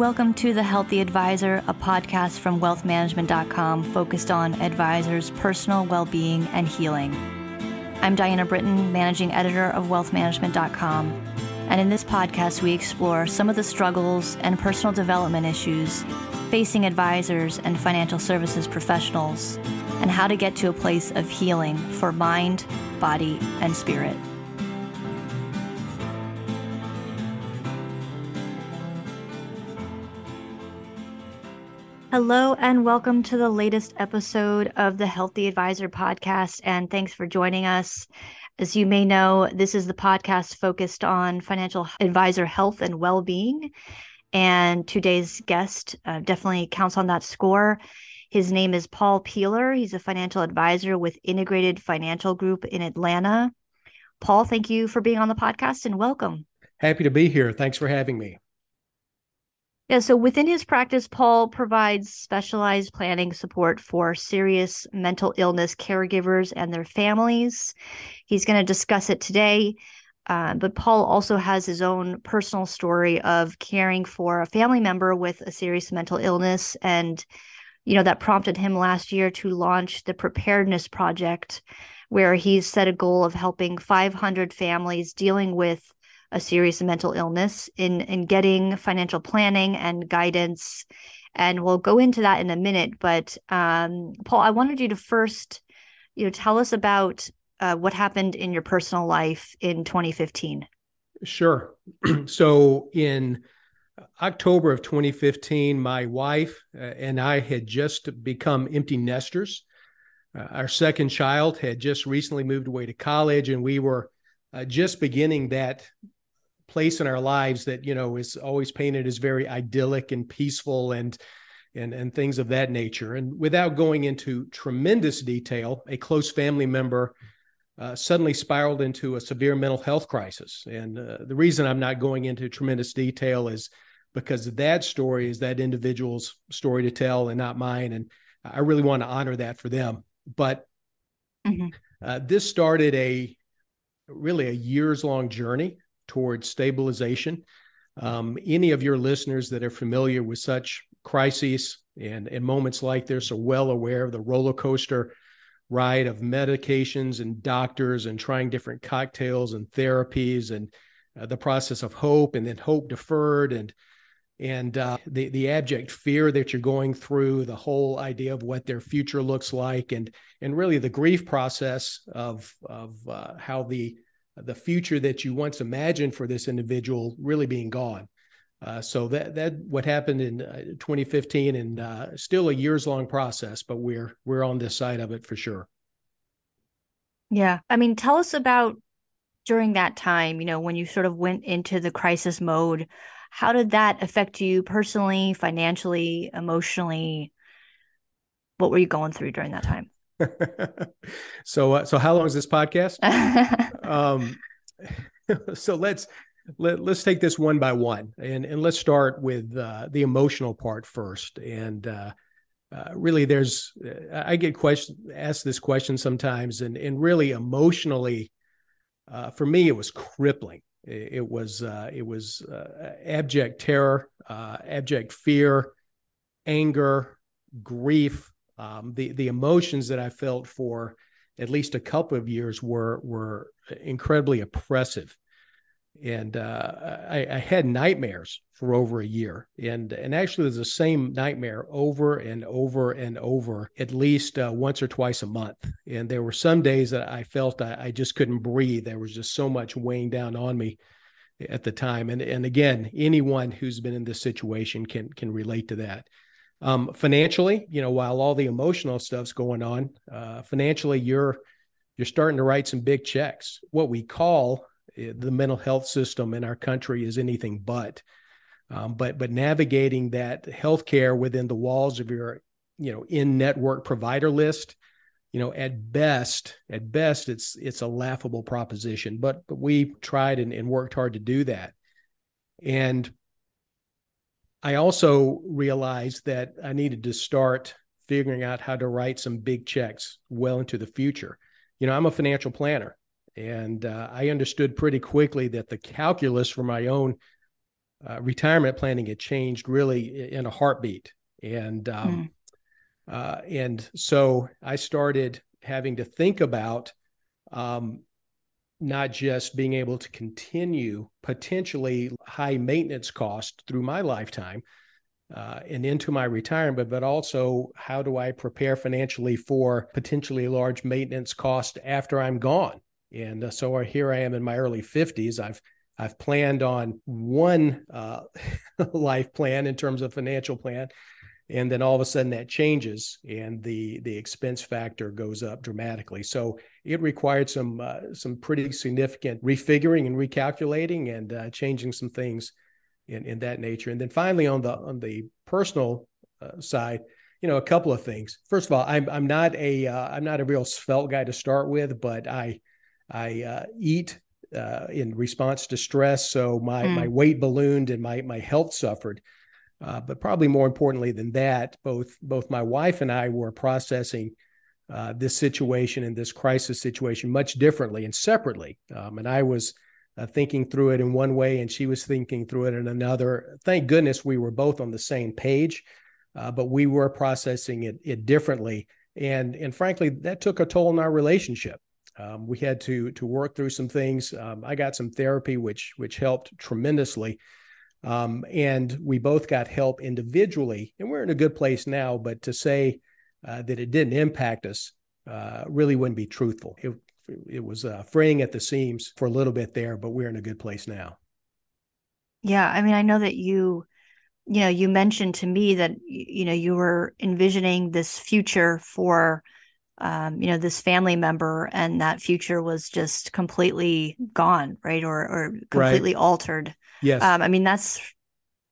Welcome to The Healthy Advisor, a podcast from wealthmanagement.com focused on advisors' personal well being and healing. I'm Diana Britton, managing editor of wealthmanagement.com. And in this podcast, we explore some of the struggles and personal development issues facing advisors and financial services professionals, and how to get to a place of healing for mind, body, and spirit. Hello, and welcome to the latest episode of the Healthy Advisor podcast. And thanks for joining us. As you may know, this is the podcast focused on financial advisor health and well being. And today's guest uh, definitely counts on that score. His name is Paul Peeler. He's a financial advisor with Integrated Financial Group in Atlanta. Paul, thank you for being on the podcast and welcome. Happy to be here. Thanks for having me. Yeah, so within his practice, Paul provides specialized planning support for serious mental illness caregivers and their families. He's going to discuss it today. Uh, but Paul also has his own personal story of caring for a family member with a serious mental illness. And, you know, that prompted him last year to launch the Preparedness Project, where he's set a goal of helping 500 families dealing with a serious mental illness in in getting financial planning and guidance. And we'll go into that in a minute but um, paul i wanted you to first you know tell us about uh, what happened in your personal life in 2015 sure. So in october of 2015 my wife uh, and i had just become empty nesters. Uh, our second child had just recently moved away to college and we were uh, just beginning that place in our lives that you know is always painted as very idyllic and peaceful and and and things of that nature. And without going into tremendous detail a close family member uh, suddenly spiraled into a severe mental health crisis. And uh, the reason i'm not going into tremendous detail is because that story is that individual's story to tell and not mine. And i really want to honor that for them. But mm-hmm. uh, this started a really a years long journey towards stabilization. Um, any of your listeners that are familiar with such crises and, and moments like this are well aware of the roller coaster ride of medications and doctors and trying different cocktails and therapies and uh, the process of hope and then hope deferred and and uh, the the abject fear that you're going through, the whole idea of what their future looks like, and and really the grief process of of uh, how the the future that you once imagined for this individual really being gone. Uh, so that that what happened in uh, 2015 and uh, still a years long process, but we're we're on this side of it for sure. Yeah, I mean, tell us about during that time. You know, when you sort of went into the crisis mode, how did that affect you personally, financially, emotionally? What were you going through during that time? so uh, so how long is this podcast? um, so let's let, let's take this one by one and and let's start with uh, the emotional part first and uh, uh, really there's i get question asked this question sometimes and and really emotionally uh, for me it was crippling it, it was uh, it was uh, abject terror abject fear anger grief um, the the emotions that I felt for at least a couple of years were were incredibly oppressive, and uh, I, I, had nightmares for over a year, and and actually it was the same nightmare over and over and over, at least uh, once or twice a month. And there were some days that I felt I, I just couldn't breathe. There was just so much weighing down on me at the time, and and again, anyone who's been in this situation can can relate to that. Um, financially, you know, while all the emotional stuff's going on, uh, financially, you're you're starting to write some big checks. What we call eh, the mental health system in our country is anything but. Um, but but navigating that healthcare within the walls of your you know in network provider list, you know, at best at best it's it's a laughable proposition. But but we tried and, and worked hard to do that, and I also realized that I needed to start figuring out how to write some big checks well into the future. You know, I'm a financial planner, and uh, I understood pretty quickly that the calculus for my own uh, retirement planning had changed really in a heartbeat, and um, mm. uh, and so I started having to think about um, not just being able to continue potentially high maintenance costs through my lifetime uh, and into my retirement, but also how do I prepare financially for potentially large maintenance cost after I'm gone? And uh, so here I am in my early 50s. I've I've planned on one uh, life plan in terms of financial plan, and then all of a sudden that changes and the the expense factor goes up dramatically. So it required some uh, some pretty significant refiguring and recalculating and uh, changing some things in in that nature. And then finally on the on the personal uh, side you know a couple of things. First of all i'm i'm not a am uh, not a real svelte guy to start with but i i uh, eat uh, in response to stress. So my mm. my weight ballooned and my my health suffered uh, but probably more importantly than that, both both my wife and I were processing uh, this situation and this crisis situation much differently and separately. Um, and I was uh, thinking through it in one way, and she was thinking through it in another. Thank goodness we were both on the same page, uh, but we were processing it, it differently. And and frankly, that took a toll on our relationship. Um, we had to to work through some things. Um, I got some therapy, which which helped tremendously. Um, and we both got help individually, and we're in a good place now. But to say uh, that it didn't impact us uh, really wouldn't be truthful. It, it was uh, fraying at the seams for a little bit there, but we're in a good place now. Yeah, I mean, I know that you, you know, you mentioned to me that you know you were envisioning this future for, um, you know, this family member, and that future was just completely gone, right, or or completely right. altered. Yes. Um, I mean, that's,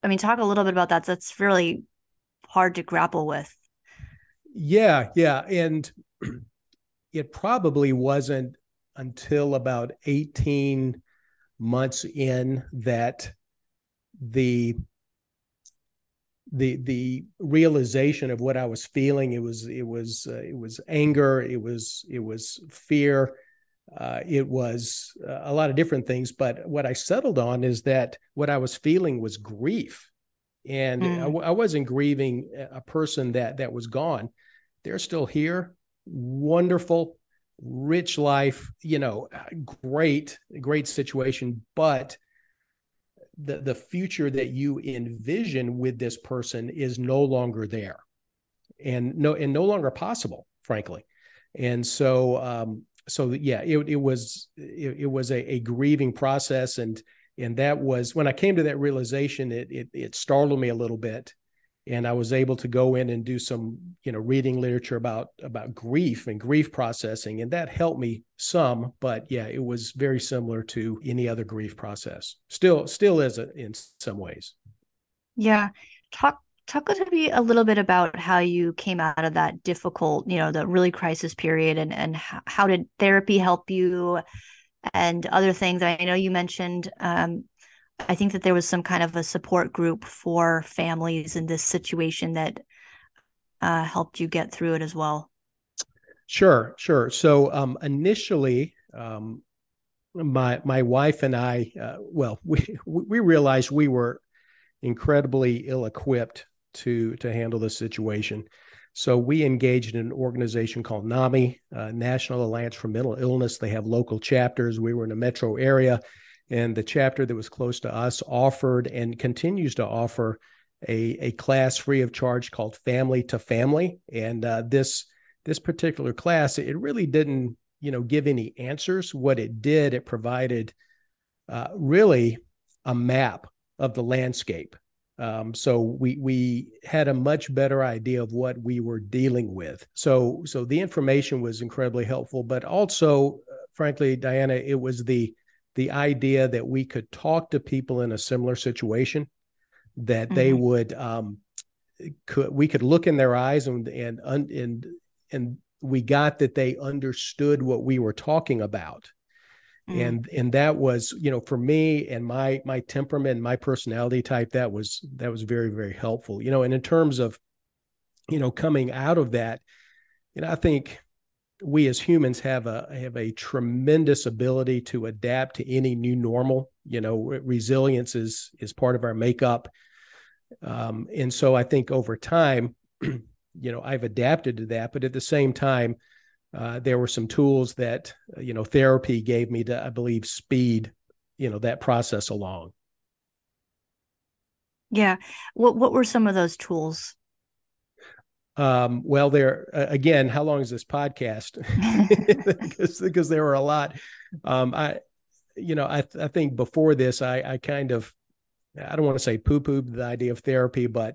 I mean, talk a little bit about that. That's really hard to grapple with. Yeah. Yeah. And it probably wasn't until about 18 months in that the the the realization of what I was feeling it was it was uh, it was anger it was it was fear uh, it was uh, a lot of different things, but what I settled on is that what I was feeling was grief, and mm. I, I, wasn't grieving a person that that was gone. They're still here, wonderful, rich life, you know, great, great situation, but the the future that you envision with this person is no longer there, and no and no longer possible, frankly. And so um, so yeah, it, it was it, it was a, a, grieving process, and and that was when I came to that realization, it, it it startled me a little bit, and I was able to go in and do some you know reading literature about about grief and grief processing, and that helped me some. But yeah, it was very similar to any other grief process. Still still is in some ways. Yeah, talk talk to me a little bit about how you came out of that difficult you know the really crisis period and and how did therapy help you and other things? I know you mentioned um, i think that there was some kind of a support group for families in this situation that uh, helped you get through it as well. Sure sure. So um, initially um, my my wife and i uh, well we we realized we were incredibly ill equipped to to handle this situation. So we engaged in an organization called NAMI, uh, National Alliance for Mental Illness. They have local chapters. We were in a metro area, and the chapter that was close to us offered and continues to offer a, a class free of charge called Family to Family. And uh, this this particular class, it really didn't you know give any answers. What it did, it provided uh, really a map of the landscape um, so we we had a much better idea of what we were dealing with. So so the information was incredibly helpful, but also, uh, frankly, Diana, it was the the idea that we could talk to people in a similar situation, that mm-hmm. they would um, could we could look in their eyes and and and and we got that they understood what we were talking about Mm. and and that was you know for me and my my temperament my personality type that was that was very very helpful you know and in terms of you know coming out of that you know i think we as humans have a have a tremendous ability to adapt to any new normal You know, resilience is is part of our makeup, um, and so I think over time, you know, I've adapted to that. But at the same time, uh, there were some tools that you know therapy gave me to, I believe, speed you know that process along. Yeah. What what were some of those tools? Um, well, there again, how long is this podcast? because, because there were a lot. Um, I, you know, I I think before this, I I kind of, I don't want to say poo pooed the idea of therapy, but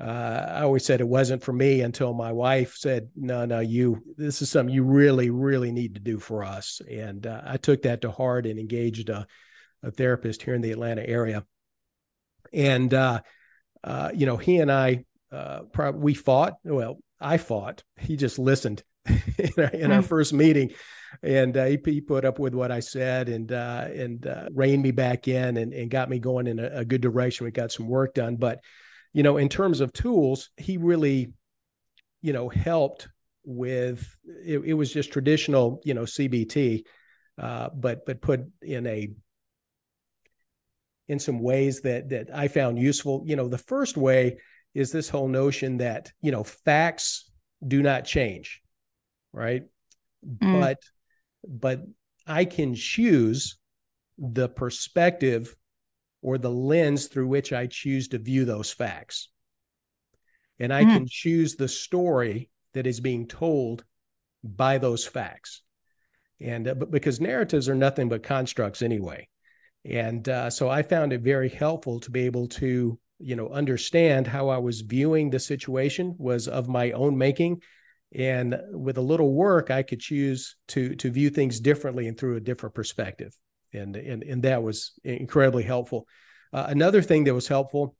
uh, I always said it wasn't for me until my wife said, "No, no, you. This is something you really, really need to do for us." And uh, I took that to heart and engaged a, a therapist here in the Atlanta area. And uh, uh you know, he and I uh, probably we fought. Well, I fought. He just listened in, our, in mm. our, first meeting, and uh, he, he, put up with what I said and uh, and uh, reined me back in and, and got me going in a, a, good direction. We got some work done, but you know, in terms of tools, he really, you know, helped with. It, it was just traditional, you know, CBT, uh, but but put in a in some ways that that I found useful. You know, the first way is this whole notion that you know facts do not change right mm. but but i can choose the perspective or the lens through which i choose to view those facts. And i mm. can choose the story that is being told by those facts. And uh, because narratives are nothing but constructs anyway. And uh, so i found it very helpful to be able to you know understand how i was viewing the situation was of my own making. And with a little work i could choose to to view things differently and through a different perspective and and, and that was incredibly helpful uh, another thing that was helpful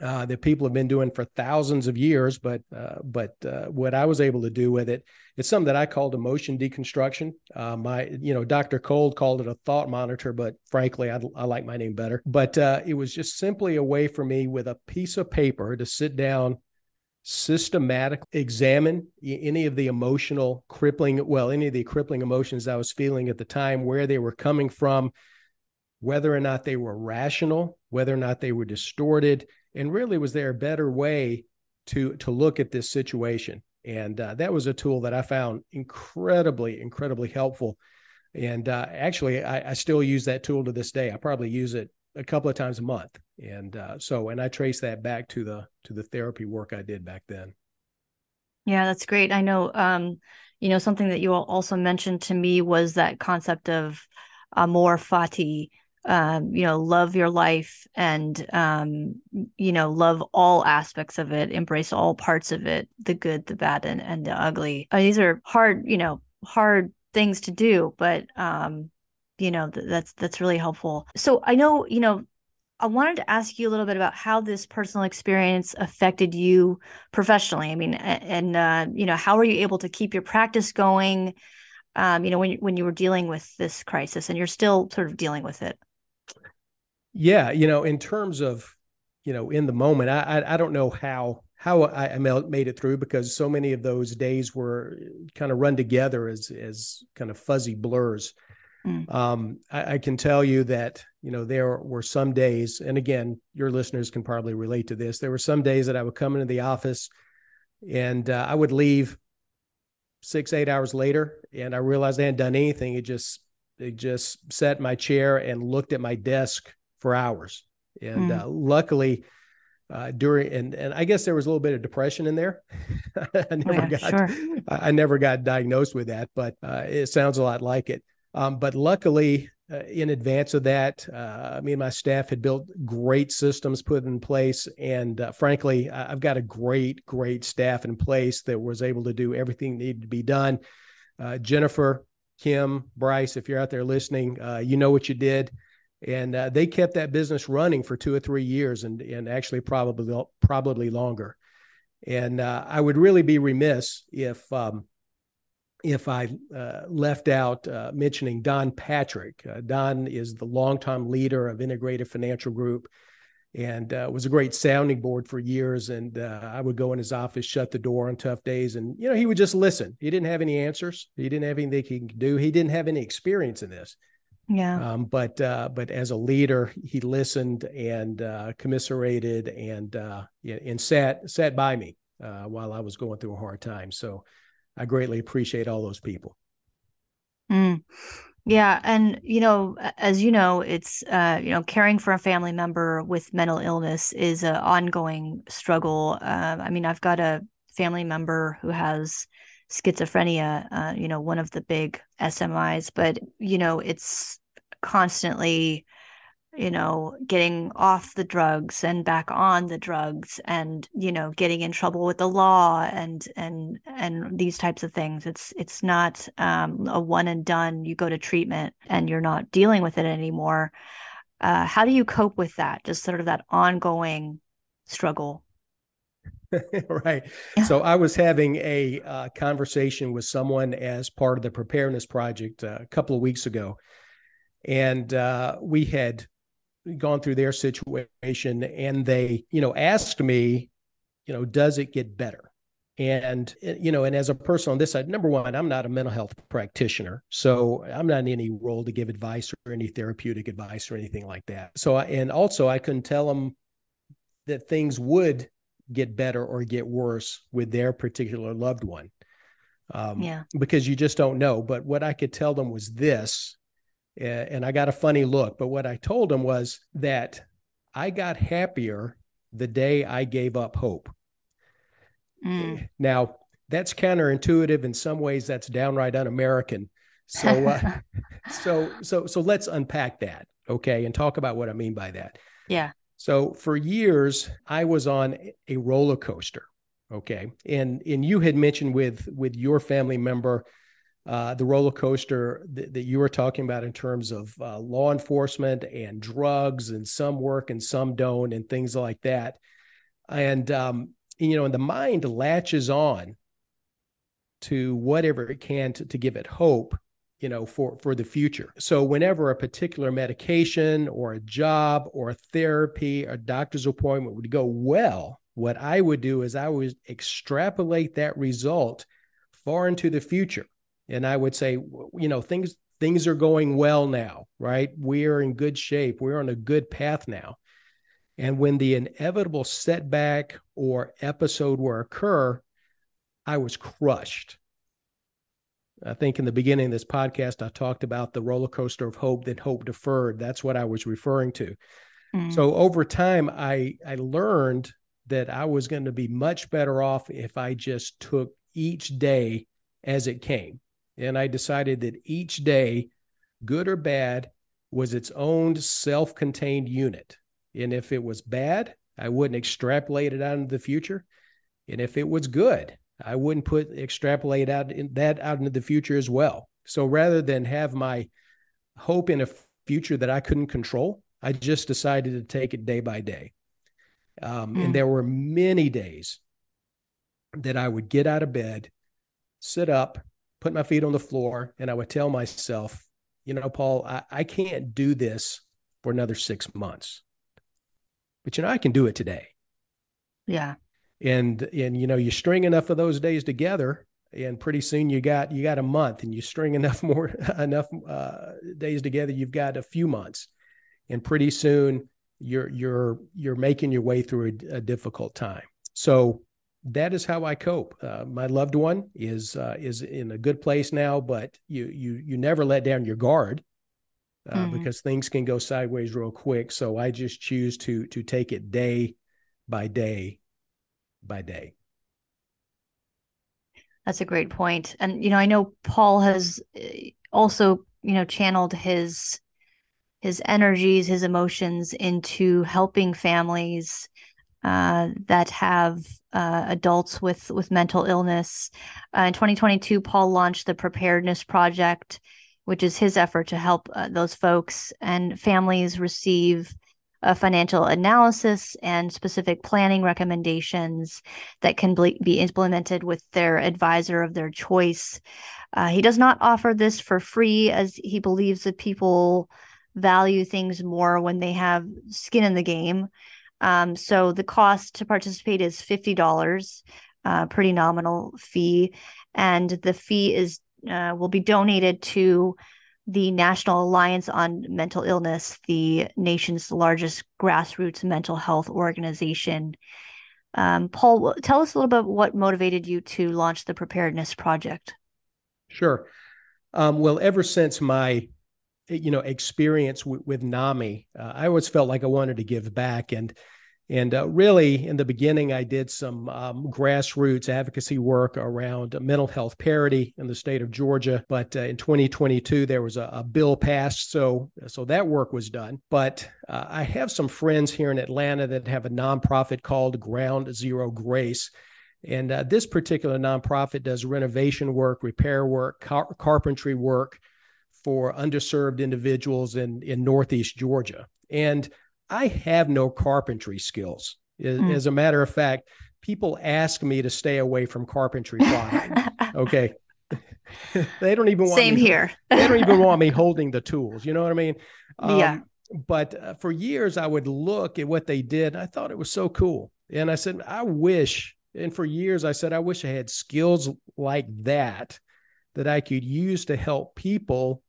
uh, that people have been doing for thousands of years. But uh, but uh, what I was able to do with it, it's something that I called emotion deconstruction. Uh, my you know Dr. Cold called it a thought monitor, but frankly I, I like my name better. But uh, it was just simply a way for me with a piece of paper to sit down systematically examine any of the emotional crippling well any of the crippling emotions i was feeling at the time where they were coming from whether or not they were rational whether or not they were distorted and really was there a better way to to look at this situation? And uh, that was a tool that i found incredibly incredibly helpful. And uh, actually I, I, still use that tool to this day. I probably use it a couple of times a month. And uh, so and i trace that back to the to the therapy work i did back then. Yeah that's great. I know um you know something that you also mentioned to me was that concept of amor fati um, you know, love your life and, um, you know, love all aspects of it, embrace all parts of it, the good, the bad, and, and the ugly. Mean, these are hard, you know, hard things to do, but, um, you know, th- that's, that's really helpful. So I know, you know, I wanted to ask you a little bit about how this personal experience affected you professionally. I mean, and, uh, you know, how were you able to keep your practice going? Um, you know, when when you were dealing with this crisis, and you're still sort of dealing with it. Yeah, you know, in terms of, you know, in the moment, I I, I don't know how how I made it through because so many of those days were kind of run together as as kind of fuzzy blurs. Mm. Um, I, I, can tell you that you know there were some days, and again, your listeners can probably relate to this. There were some days that I would come into the office, and uh, I would leave six eight hours later, and I realized I hadn't done anything. It just it just sat in my chair and looked at my desk for hours. And mm. uh, luckily, uh, during and and I guess there was a little bit of depression in there. I never oh, yeah, got sure. I never got diagnosed with that, but uh, it sounds a lot like it. Um, but luckily, uh, in advance of that, uh, me and my staff had built great systems put in place, and uh, frankly, I've got a great, great staff in place that was able to do everything that needed to be done. Uh, Jennifer, Kim, Bryce, if you're out there listening, you know what you did. And uh, they kept that business running for two or three years and and actually probably probably longer. And uh, i would really be remiss if um, if i uh, left out uh, mentioning don patrick. Uh, don is the longtime leader of integrated financial group and uh, was a great sounding board for years. And i would go in his office shut the door on tough days and you know he would just listen. He didn't have any answers. He didn't have anything he could do. He didn't have any experience in this. Yeah. Um, but uh, but as a leader, he listened and uh, commiserated and uh, and sat sat by me uh, while I was going through a hard time. So I greatly appreciate all those people. Mm. Yeah, and you know, as you know, it's uh, you know, caring for a family member with mental illness is an ongoing struggle. Uh, I mean, I've got a family member who has schizophrenia, uh, you know, one of the big SMIs, but you know, it's constantly you know getting off the drugs and back on the drugs and you know getting in trouble with the law and and and these types of things. It's it's not um, a one and done. You go to treatment and you're not dealing with it anymore. Uh, how do you cope with that? Just sort of that ongoing struggle? Right. So i was having a uh, conversation with someone as part of the preparedness project uh, a couple of weeks ago. And uh, we had gone through their situation and they you know asked me you know does it get better? And you know and as a person on this side number one i'm not a mental health practitioner so i'm not in any role to give advice or any therapeutic advice or anything like that. So and also i couldn't tell them that things would get better or get worse with their particular loved one um, yeah. because you just don't know. But what i could tell them was this and I got a funny look. But what I told him was that I got happier the day I gave up hope. Mm. Now, that's counterintuitive in some ways. That's downright un-American. So, uh, so, so, so let's unpack that, okay, and talk about what I mean by that. Yeah. So, for years, I was on a roller coaster, okay, and and you had mentioned with with your family member uh, the roller coaster that, you were talking about in terms of uh, law enforcement and drugs, and some work and some don't, and things like that. And, um, you know, and the mind latches on to whatever it can to, to give it hope you know for for the future so whenever a particular medication or a job or a therapy or doctor's appointment would go well what i would do is i would extrapolate that result far into the future and I would say, you know, things things are going well now, right? We are in good shape. We're on a good path now. And when the inevitable setback or episode were occur, I was crushed. I think in the beginning of this podcast, I talked about the roller coaster of hope that hope deferred. That's what I was referring to. Mm. So over time, I I learned that I was going to be much better off if I just took each day as it came. And I decided that each day, good or bad, was its own self contained unit. And if it was bad, I wouldn't extrapolate it out into the future. And if it was good, I wouldn't put extrapolate out in, that out into the future as well. So rather than have my hope in a future that I couldn't control, I just decided to take it day by day. Um, mm. And there were many days that I would get out of bed, sit up, put my feet on the floor, and I would tell myself, you know, Paul, I, I can't do this for another six months. But you know, I can do it today. Yeah. And and you know, you string enough of those days together, and pretty soon you got you got a month, and you string enough more enough uh, days together, you've got a few months, and pretty soon you're you're you're making your way through a, a difficult time. So that is how I cope. Uh, my loved one is uh, is in a good place now, but you you you never let down your guard uh, mm-hmm. because things can go sideways real quick. So I just choose to to take it day by day by day. That's a great point, and you know I know Paul has eh, also you know channeled his his energies, his emotions into helping families uh, that have uh, adults with with mental illness. Uh, in 2022, Paul launched the Preparedness Project, which is his effort to help uh, those folks and families receive a financial analysis and specific planning recommendations that can be implemented with their advisor of their choice. Uh, he does not offer this for free, as he believes that people value things more when they have skin in the game. Um, so the cost to participate is fifty dollars, uh, pretty nominal fee, and the fee is uh, will be donated to the National Alliance on Mental Illness, the nation's largest grassroots mental health organization. Um, Paul, tell us a little bit what motivated you to launch the Preparedness Project. Sure. Um, well, ever since my you know experience w- with NAMI, uh, I always felt like I wanted to give back, and and uh, really, in the beginning, I did some um, grassroots advocacy work around mental health parity in the state of Georgia. But uh, in 2022, there was a, a, bill passed, so so that work was done. But uh, I have some friends here in Atlanta that have a nonprofit called Ground Zero Grace. And uh, this particular nonprofit does renovation work, repair work, car- carpentry work for underserved individuals in, in Northeast Georgia. And I have no carpentry skills. Mm. As a matter of fact, people ask me to stay away from carpentry products. okay. they don't even want same me, here. they don't even want me holding the tools. You know what I mean? Um, yeah. But uh, for years, I would look at what they did. I thought it was so cool, and I said, I wish. And for years, I said, I wish I had skills like that that I could use to help people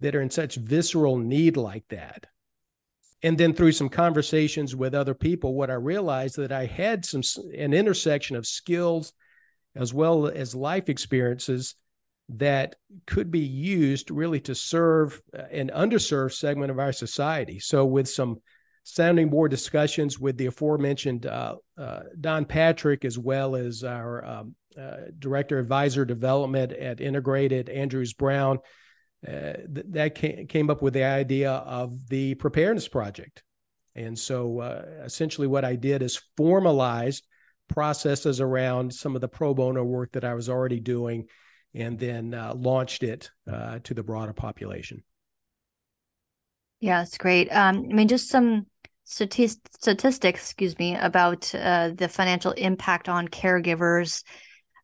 that are in such visceral need like that. And then through some conversations with other people what i realized that i had some an intersection of skills as well as life experiences that could be used really to serve uh, an underserved segment of our society. So with some sounding board discussions with the aforementioned uh, uh, don patrick as well as our um, uh, director advisor development at integrated andrews brown uh, th- that came, came up with the idea of the preparedness project. And so uh, essentially, what I did is formalized processes around some of the pro bono work that I was already doing and then uh, launched it uh, to the broader population. Yeah, it's great. Um, I mean, just some statistics, excuse me, about uh, the financial impact on caregivers.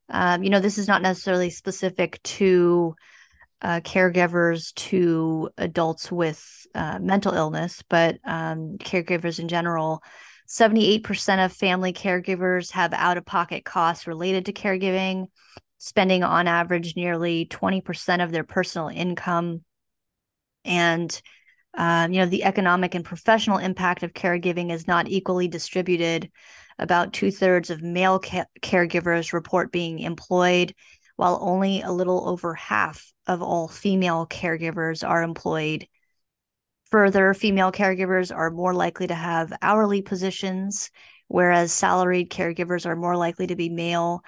Um, you know, this is not necessarily specific to uh, caregivers to adults with uh, mental illness, but um, caregivers in general. 78% of family caregivers have out of pocket costs related to caregiving, spending on average nearly 20% of their personal income. And, um, you know, the economic and professional impact of caregiving is not equally distributed. About two thirds of male ca- caregivers report being employed while only a little over half of all female caregivers are employed. Further, female caregivers are more likely to have hourly positions, whereas salaried caregivers are more likely to be male.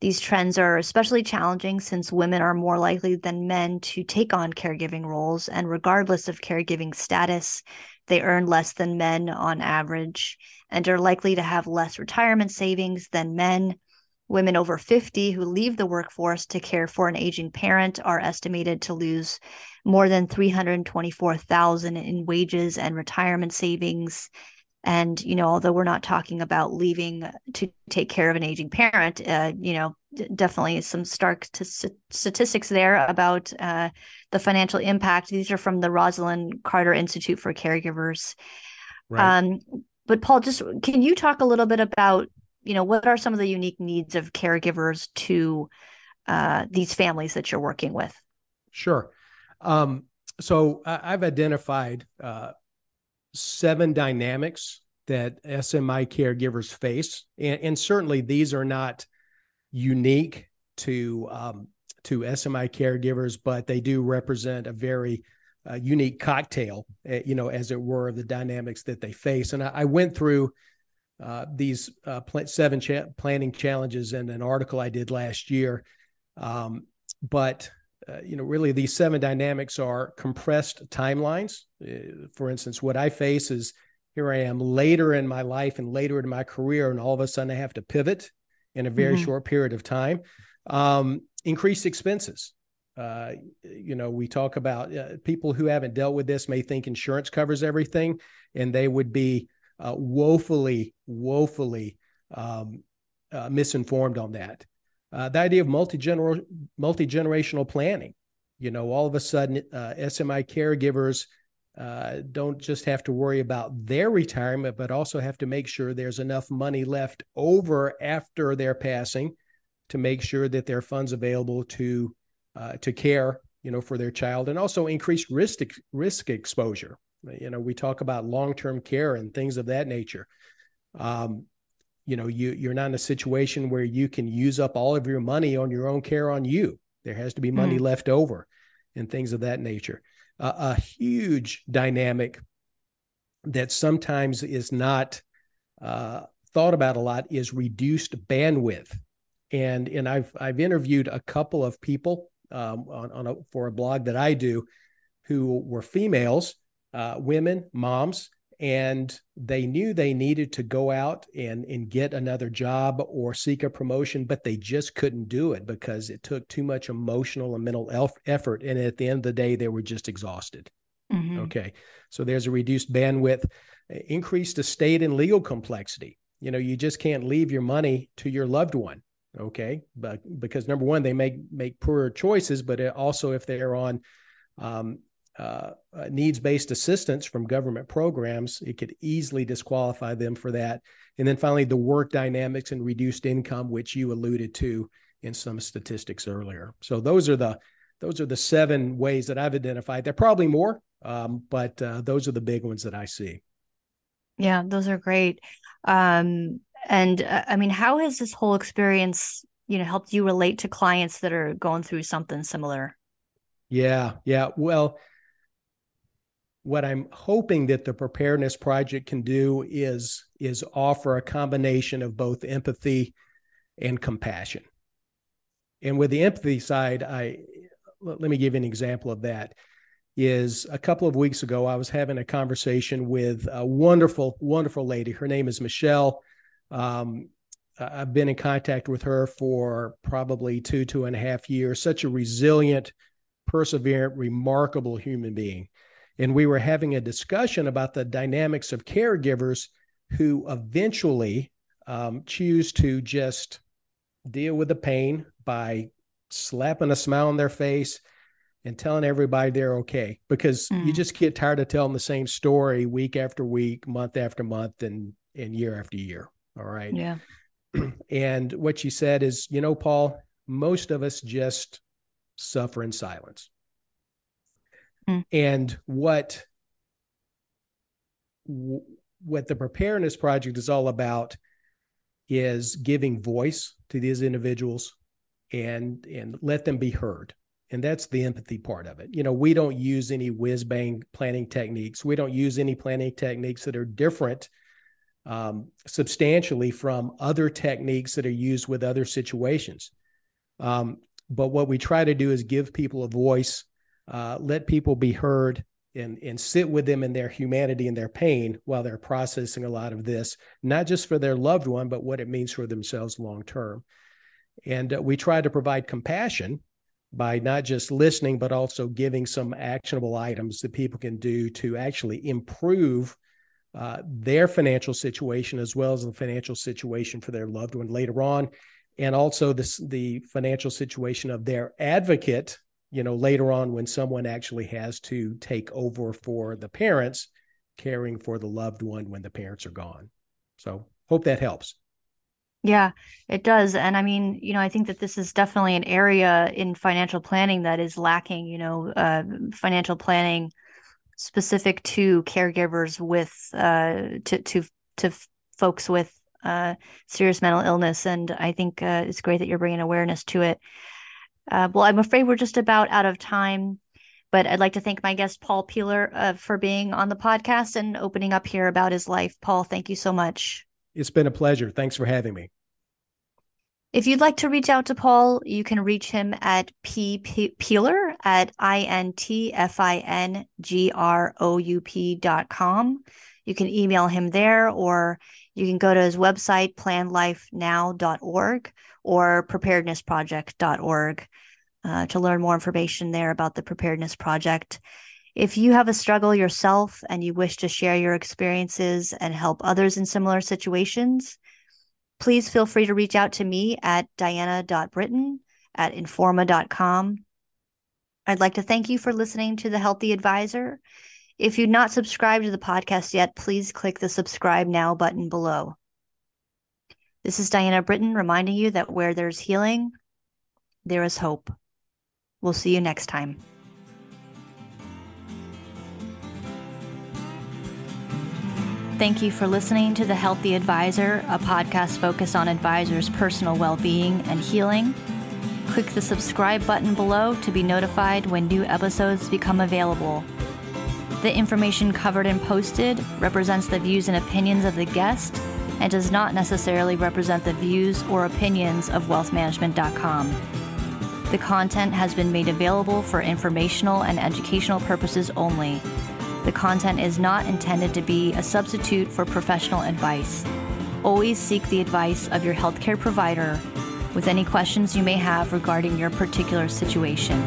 These trends are especially challenging since women are more likely than men to take on caregiving roles, and regardless of caregiving status, they earn less than men on average and are likely to have less retirement savings than men Women over 50 who leave the workforce to care for an aging parent are estimated to lose more than 324,000 in wages and retirement savings. And, you know, although we're not talking about leaving to take care of an aging parent, uh, you know, definitely some stark t- statistics there about uh, the financial impact. These are from the Rosalynn Carter Institute for Caregivers. Right. Um, but Paul, just can you talk a little bit about you know what are some of the unique needs of caregivers to uh, these families that you're working with? Sure. Um, so i've identified uh, seven dynamics that smi caregivers face and, and certainly these are not unique to um, to smi caregivers but they do represent a very uh, unique cocktail eh, you know as it were of the dynamics that they face. And I, I went through uh, these uh, pl- seven cha- planning challenges in an article I did last year. Um, but uh, you know, really, these seven dynamics are compressed timelines. Uh, for instance, what I face is here I am later in my life and later in my career, and all of a sudden I have to pivot in a very mm-hmm. short period of time. Um, increased expenses. Uh, you know, we talk about uh, people who haven't dealt with this may think insurance covers everything, and they would be uh, woefully, woefully um, uh, misinformed on that. Uh, the idea of multi multi-generational planning. You know, all of a sudden, uh, SMI caregivers uh, don't just have to worry about their retirement, but also have to make sure there's enough money left over after their passing to make sure that there are funds available to uh, to care you know, for their child, and also increased risk risk exposure. You know, we talk about long term care and things of that nature. Um, you know, you you're not in a situation where you can use up all of your money on your own care on you. There has to be money mm-hmm. left over, and things of that nature. Uh, a huge dynamic that sometimes is not uh, thought about a lot is reduced bandwidth. And and I've I've interviewed a couple of people um, on, on a, for a blog that I do who were females, uh, women, moms, and they knew they needed to go out and and get another job or seek a promotion, but they just couldn't do it because it took too much emotional and mental elf- effort. And at the end of the day, they were just exhausted. Mm-hmm. Okay, so there's a reduced bandwidth, increased estate and legal complexity you know you just can't leave your money to your loved one okay but because number one they make make poorer choices but also if they're on um, uh, uh, needs based assistance from government programs it could easily disqualify them for that. And then finally the work dynamics and reduced income which you alluded to in some statistics earlier. So those are the those are the seven ways that i've identified. There are probably more um, but uh, those are the big ones that i see. Yeah those are great. Um, and uh, I mean, how has this whole experience, you know, helped you relate to clients that are going through something similar? Yeah, yeah. Well, what I'm hoping that the preparedness project can do is is offer a combination of both empathy and compassion. And with the empathy side, I let me give you an example of that is a couple of weeks ago, I was having a conversation with a wonderful, wonderful lady. Her name is Michelle. Um, I've been in contact with her for probably two, two and a half years. Such a resilient, perseverant, remarkable human being. And we were having a discussion about the dynamics of caregivers who eventually um, choose to just deal with the pain by slapping a smile on their face and telling everybody they're okay because mm. you just get tired of telling the same story week after week, month after month, and and year after year. All right. Yeah. and what you said is, you know, Paul, most of us just suffer in silence. Mm. And what what the preparedness project is all about is giving voice to these individuals and and let them be heard and that's the empathy part of it. You know, we don't use any whiz bang planning techniques. We don't use any planning techniques that are different um, substantially from other techniques that are used with other situations. Um, but what we try to do is give people a voice, uh, let people be heard, and and sit with them in their humanity and their pain while they're processing a lot of this, not just for their loved one, but what it means for themselves long term. And uh, we try to provide compassion by not just listening, but also giving some actionable items that people can do to actually improve uh, their financial situation as well as the financial situation for their loved one later on, and also this, the financial situation of their advocate. You know, later on when someone actually has to take over for the parents, caring for the loved one when the parents are gone. So, hope that helps. Yeah, it does. And I mean, you know, I think that this is definitely an area in financial planning that is lacking, you know, uh, financial planning specific to caregivers with uh to to to folks with uh serious mental illness and I think uh, it's great that you're bringing awareness to it. Uh, well, I'm afraid we're just about out of time, but I'd like to thank my guest Paul Peeler uh, for being on the podcast and opening up here about his life. Paul, thank you so much. It's been a pleasure. Thanks for having me. If you'd like to reach out to Paul, you can reach him at p peeler at i-n-t-f-i-n-g-r-o-u-p dot com. You can email him there, or you can go to his website, planlifenow.org or preparednessproject.org uh, to learn more information there about the Preparedness Project. If you have a struggle yourself and you wish to share your experiences and help others in similar situations, please feel free to reach out to me at diana.britton at informa.com. I'd like to thank you for listening to The Healthy Advisor. If you've not subscribed to the podcast yet, please click the subscribe now button below. This is Diana Britton reminding you that where there's healing, there is hope. We'll see you next time. Thank you for listening to The Healthy Advisor, a podcast focused on advisors' personal well being and healing. Click the subscribe button below to be notified when new episodes become available. The information covered and posted represents the views and opinions of the guest and does not necessarily represent the views or opinions of wealthmanagement.com. The content has been made available for informational and educational purposes only. The content is not intended to be a substitute for professional advice. Always seek the advice of your healthcare provider with any questions you may have regarding your particular situation.